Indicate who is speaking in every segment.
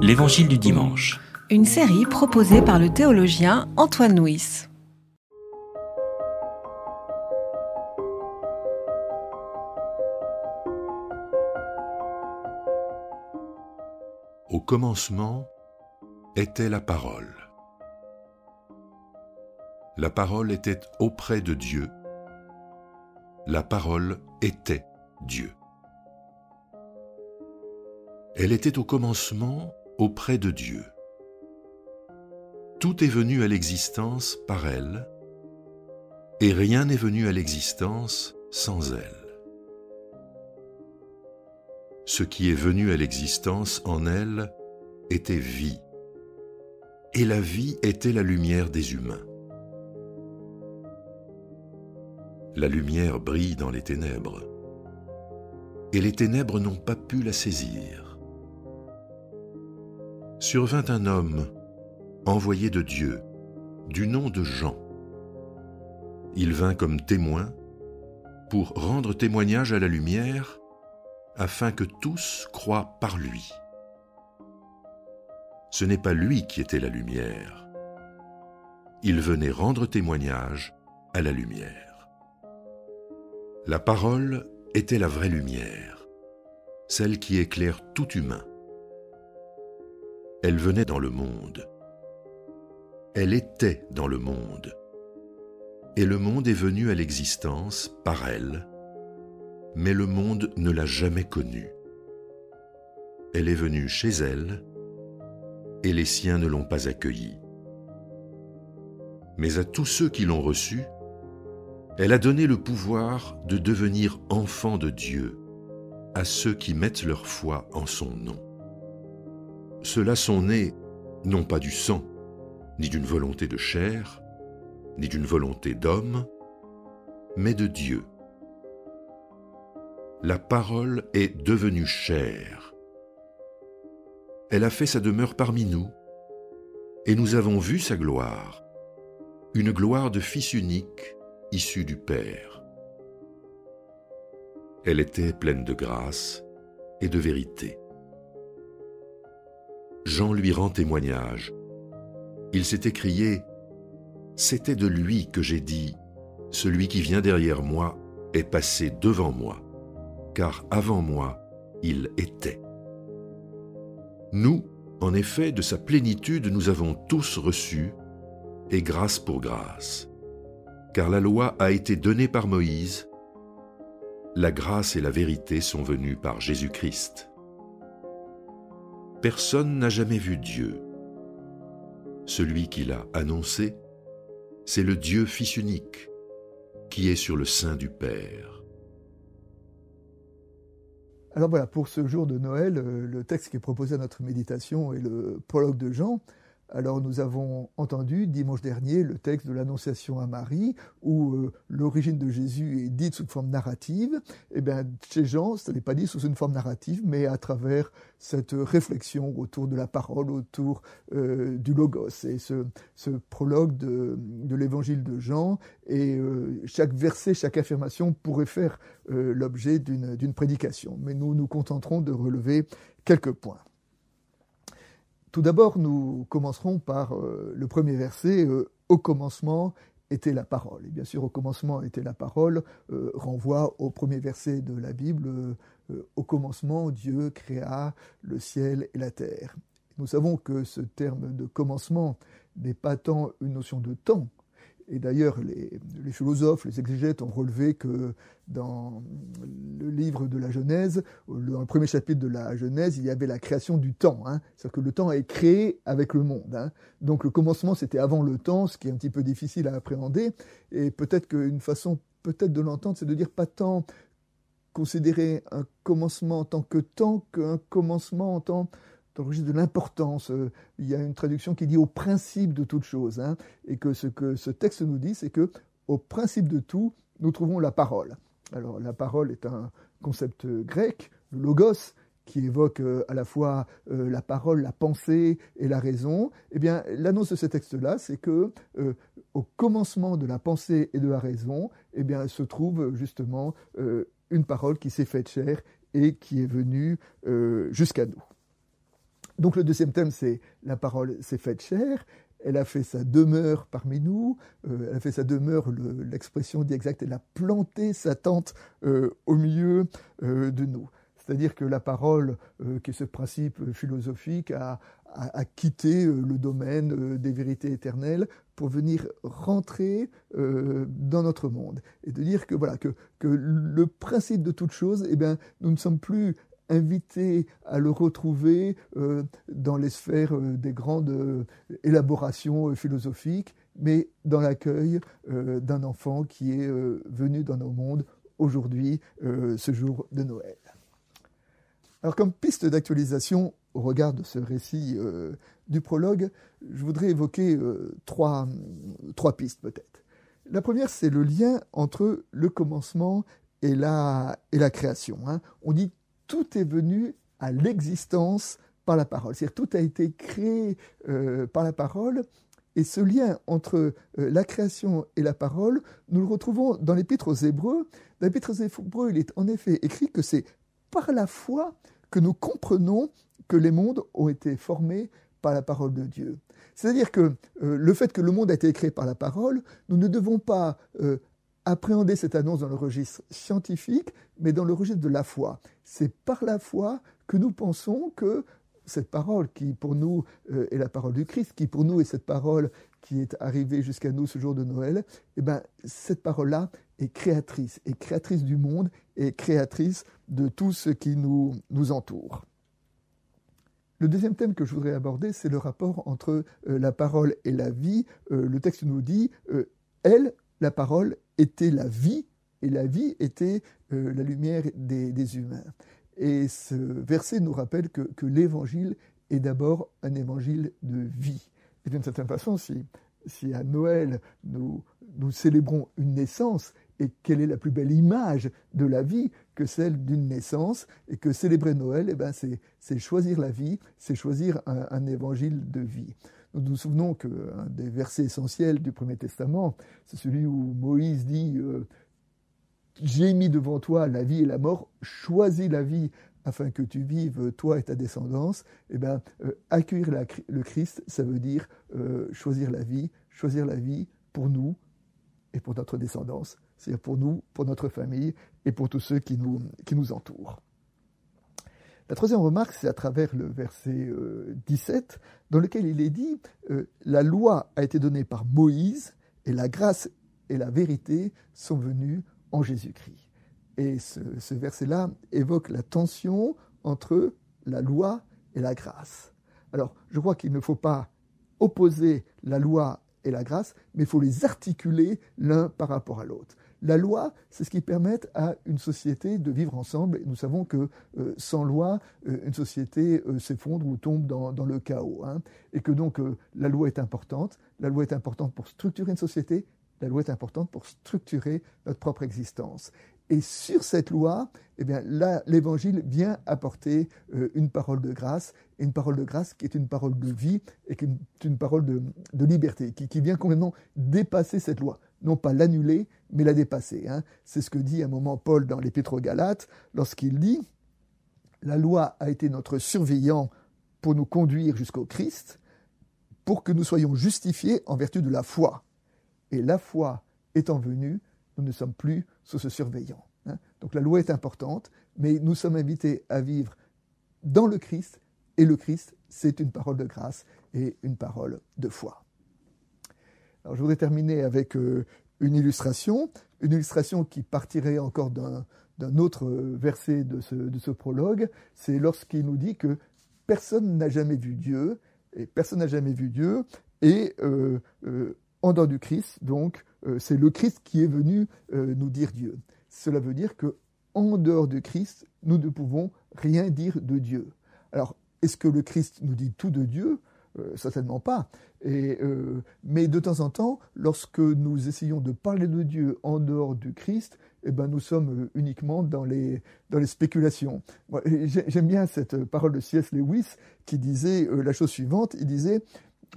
Speaker 1: L'Évangile du dimanche.
Speaker 2: Une série proposée par le théologien Antoine Nuis.
Speaker 3: Au commencement était la parole. La parole était auprès de Dieu. La parole était Dieu. Elle était au commencement auprès de Dieu. Tout est venu à l'existence par elle, et rien n'est venu à l'existence sans elle. Ce qui est venu à l'existence en elle était vie, et la vie était la lumière des humains. La lumière brille dans les ténèbres, et les ténèbres n'ont pas pu la saisir survint un homme envoyé de Dieu, du nom de Jean. Il vint comme témoin pour rendre témoignage à la lumière, afin que tous croient par lui. Ce n'est pas lui qui était la lumière. Il venait rendre témoignage à la lumière. La parole était la vraie lumière, celle qui éclaire tout humain. Elle venait dans le monde. Elle était dans le monde. Et le monde est venu à l'existence par elle, mais le monde ne l'a jamais connue. Elle est venue chez elle, et les siens ne l'ont pas accueillie. Mais à tous ceux qui l'ont reçue, elle a donné le pouvoir de devenir enfants de Dieu à ceux qui mettent leur foi en son nom. Ceux-là sont nés non pas du sang, ni d'une volonté de chair, ni d'une volonté d'homme, mais de Dieu. La parole est devenue chair. Elle a fait sa demeure parmi nous, et nous avons vu sa gloire, une gloire de Fils unique issu du Père. Elle était pleine de grâce et de vérité. Jean lui rend témoignage. Il s'est écrié C'était de lui que j'ai dit Celui qui vient derrière moi est passé devant moi, car avant moi, il était. Nous, en effet, de sa plénitude, nous avons tous reçu, et grâce pour grâce. Car la loi a été donnée par Moïse, la grâce et la vérité sont venues par Jésus-Christ. Personne n'a jamais vu Dieu. Celui qui l'a annoncé, c'est le Dieu Fils unique, qui est sur le sein du Père.
Speaker 4: Alors voilà, pour ce jour de Noël, euh, le texte qui est proposé à notre méditation est le prologue de Jean, alors nous avons entendu dimanche dernier le texte de l'Annonciation à Marie, où euh, l'origine de Jésus est dite sous une forme narrative. Eh bien, chez Jean, ce n'est pas dit sous une forme narrative, mais à travers cette réflexion autour de la parole, autour euh, du logos. Et ce, prologue de, l'évangile de Jean, et euh, chaque verset, chaque affirmation pourrait faire l'objet d'une prédication. Mais nous nous contenterons de relever quelques points. Tout d'abord, nous commencerons par euh, le premier verset, euh, Au commencement était la parole. Et bien sûr, au commencement était la parole euh, renvoie au premier verset de la Bible, Au commencement, Dieu créa le ciel et la terre. Nous savons que ce terme de commencement n'est pas tant une notion de temps, et d'ailleurs, les, philosophes, les exégètes ont relevé que dans le livre de la Genèse, dans le premier chapitre de la Genèse, il y avait la création du temps. Hein. C'est-à-dire que le temps est créé avec le monde. Hein. Donc le commencement, c'était avant le temps, ce qui est un petit peu difficile à appréhender. Et peut-être qu'une façon peut-être de l'entendre, c'est de dire pas tant considérer un commencement en tant que temps qu'un commencement en tant de l'importance. Euh, il y a une traduction qui dit au principe de toute chose. Hein, et que ce que ce texte nous dit, c'est que au principe de tout, nous trouvons la parole. Alors la parole est un concept grec, le logos, qui évoque euh, à la fois euh, la parole, la pensée et la raison, eh bien, l'annonce de ce texte-là, c'est que au commencement de la pensée et de la raison, eh bien, se trouve justement une parole qui s'est faite chair et qui est venue jusqu'à nous. Donc le deuxième thème, c'est la parole s'est faite chair. Elle a fait sa demeure parmi nous. Euh, elle a fait sa demeure, l'expression dit exacte, elle a planté sa tente euh, au milieu euh, de nous. C'est-à-dire que la parole, qui est ce principe philosophique, a, quitté le domaine des vérités éternelles pour venir rentrer dans notre monde. Et de dire que, voilà, que le principe de toute chose, eh bien, nous ne sommes plus invité à le retrouver euh, dans les sphères euh, des grandes euh, élaborations philosophiques, mais dans l'accueil d'un enfant qui est venu dans nos mondes aujourd'hui, ce jour de Noël. Alors comme piste d'actualisation au regard de ce récit du prologue, je voudrais évoquer trois, trois pistes peut-être. La première, c'est le lien entre le commencement et la, et la création. Hein. On dit tout est venu à l'existence par la parole. C'est-à-dire tout a été créé euh, par la parole. Et ce lien entre euh, la création et la parole, nous le retrouvons dans l'Épître aux Hébreux. Dans l'Épître aux Hébreux, il est en effet écrit que c'est par la foi que nous comprenons que les mondes ont été formés par la parole de Dieu. C'est-à-dire que euh, le fait que le monde a été créé par la parole, nous ne devons pas appréhender cette annonce dans le registre scientifique, mais dans le registre de la foi. C'est par la foi que nous pensons que cette parole qui pour nous euh, est la parole du Christ, qui pour nous est cette parole qui est arrivée jusqu'à nous ce jour de Noël, eh ben, cette parole-là est créatrice, est créatrice du monde et créatrice de tout ce qui nous, nous entoure. Le deuxième thème que je voudrais aborder, c'est le rapport entre euh, la parole et la vie. Euh, le texte nous dit, elle, la parole, était la vie, et la vie était euh, la lumière des, humains. Et ce verset nous rappelle que, l'évangile est d'abord un évangile de vie. Et d'une certaine façon, si, à Noël nous, nous célébrons une naissance, et quelle est la plus belle image de la vie que celle d'une naissance, et que célébrer Noël, eh ben c'est choisir la vie, c'est choisir un évangile de vie. Nous nous souvenons qu'un des versets essentiels du Premier Testament, c'est celui où Moïse dit euh, J'ai mis devant toi la vie et la mort, choisis la vie afin que tu vives, toi et ta descendance. Eh bien, euh, accueillir le Christ, ça veut dire euh, choisir la vie, choisir la vie pour nous et pour notre descendance, c'est-à-dire pour nous, pour notre famille et pour tous ceux qui nous entourent. La troisième remarque, c'est à travers le verset 17, euh, dans lequel il est dit euh, La loi a été donnée par Moïse, et la grâce et la vérité sont venues en Jésus-Christ. Et ce verset-là évoque la tension entre la loi et la grâce. Alors, je crois qu'il ne faut pas opposer la loi et la grâce, mais il faut les articuler l'un par rapport à l'autre. La loi, c'est ce qui permet à une société de vivre ensemble. Nous savons que euh, sans loi, euh, une société euh, s'effondre ou tombe dans, le chaos. Hein. Et que donc la loi est importante. La loi est importante pour structurer une société. La loi est importante pour structurer notre propre existence. Et sur cette loi, eh bien, l'Évangile vient apporter une parole de grâce, une parole de grâce qui est une parole de vie et qui est une, parole de, liberté, qui, qui, vient complètement dépasser cette loi non pas l'annuler, mais la dépasser. Hein. C'est ce que dit à un moment Paul dans l'Épître aux Galates, lorsqu'il dit La loi a été notre surveillant pour nous conduire jusqu'au Christ, pour que nous soyons justifiés en vertu de la foi. Et la foi étant venue, nous ne sommes plus sous ce surveillant. Hein. Donc la loi est importante, mais nous sommes invités à vivre dans le Christ, et le Christ, c'est une parole de grâce et une parole de foi je voudrais terminer avec euh, une illustration, une illustration qui partirait encore d'un autre verset de ce, prologue, c'est lorsqu'il nous dit que personne n'a jamais vu Dieu, et personne n'a jamais vu Dieu, et euh, euh, en dehors du Christ, donc, c'est le Christ qui est venu nous dire Dieu. Cela veut dire que en dehors du Christ, nous ne pouvons rien dire de Dieu. Alors, est-ce que le Christ nous dit tout de Dieu? Euh, certainement pas. Euh, mais de temps en temps, lorsque nous essayons de parler de Dieu en dehors du Christ, eh ben, nous sommes euh, uniquement dans les, dans les spéculations. J'aime bien cette parole de C.S. Lewis qui disait la chose suivante, il disait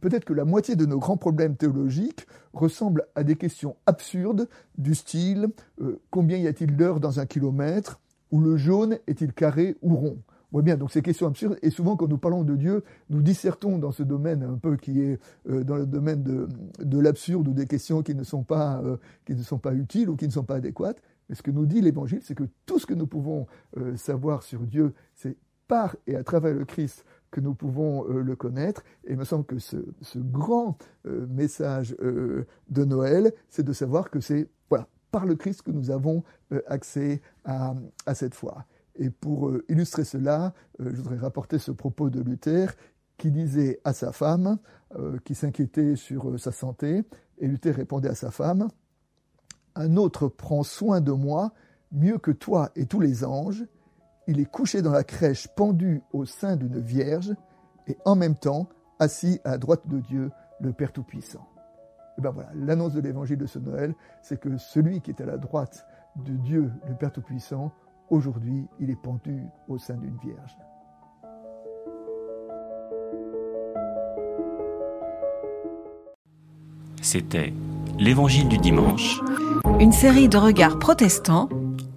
Speaker 4: peut-être que la moitié de nos grands problèmes théologiques ressemblent à des questions absurdes du style combien y a-t-il d'heures dans un kilomètre ou le jaune est-il carré ou rond? Voit bien, donc ces questions absurdes, et souvent quand nous parlons de Dieu, nous dissertons dans ce domaine un peu qui est euh, dans le domaine de, de l'absurde ou des questions qui ne, sont pas, euh, qui ne sont pas utiles ou qui ne sont pas adéquates. Mais ce que nous dit l'Évangile, c'est que tout ce que nous pouvons euh, savoir sur Dieu, c'est par et à travers le Christ que nous pouvons le connaître. Et il me semble que ce, ce grand message de Noël, c'est de savoir que c'est voilà, par le Christ que nous avons accès à, à cette foi. Et pour euh, illustrer cela, euh, je voudrais rapporter ce propos de Luther qui disait à sa femme, euh, qui s'inquiétait sur sa santé, et Luther répondait à sa femme, Un autre prend soin de moi mieux que toi et tous les anges, il est couché dans la crèche pendu au sein d'une vierge, et en même temps assis à la droite de Dieu, le Père Tout-Puissant. Et ben voilà, l'annonce de l'évangile de ce Noël, c'est que celui qui est à la droite de Dieu, le Père Tout-Puissant, Aujourd'hui, il est pendu au sein d'une vierge.
Speaker 1: C'était L'Évangile du dimanche.
Speaker 2: Une série de regards protestants.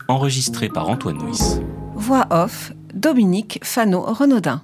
Speaker 1: Enregistrée par Antoine Nuis.
Speaker 2: Voix off, Dominique Fano-Renaudin.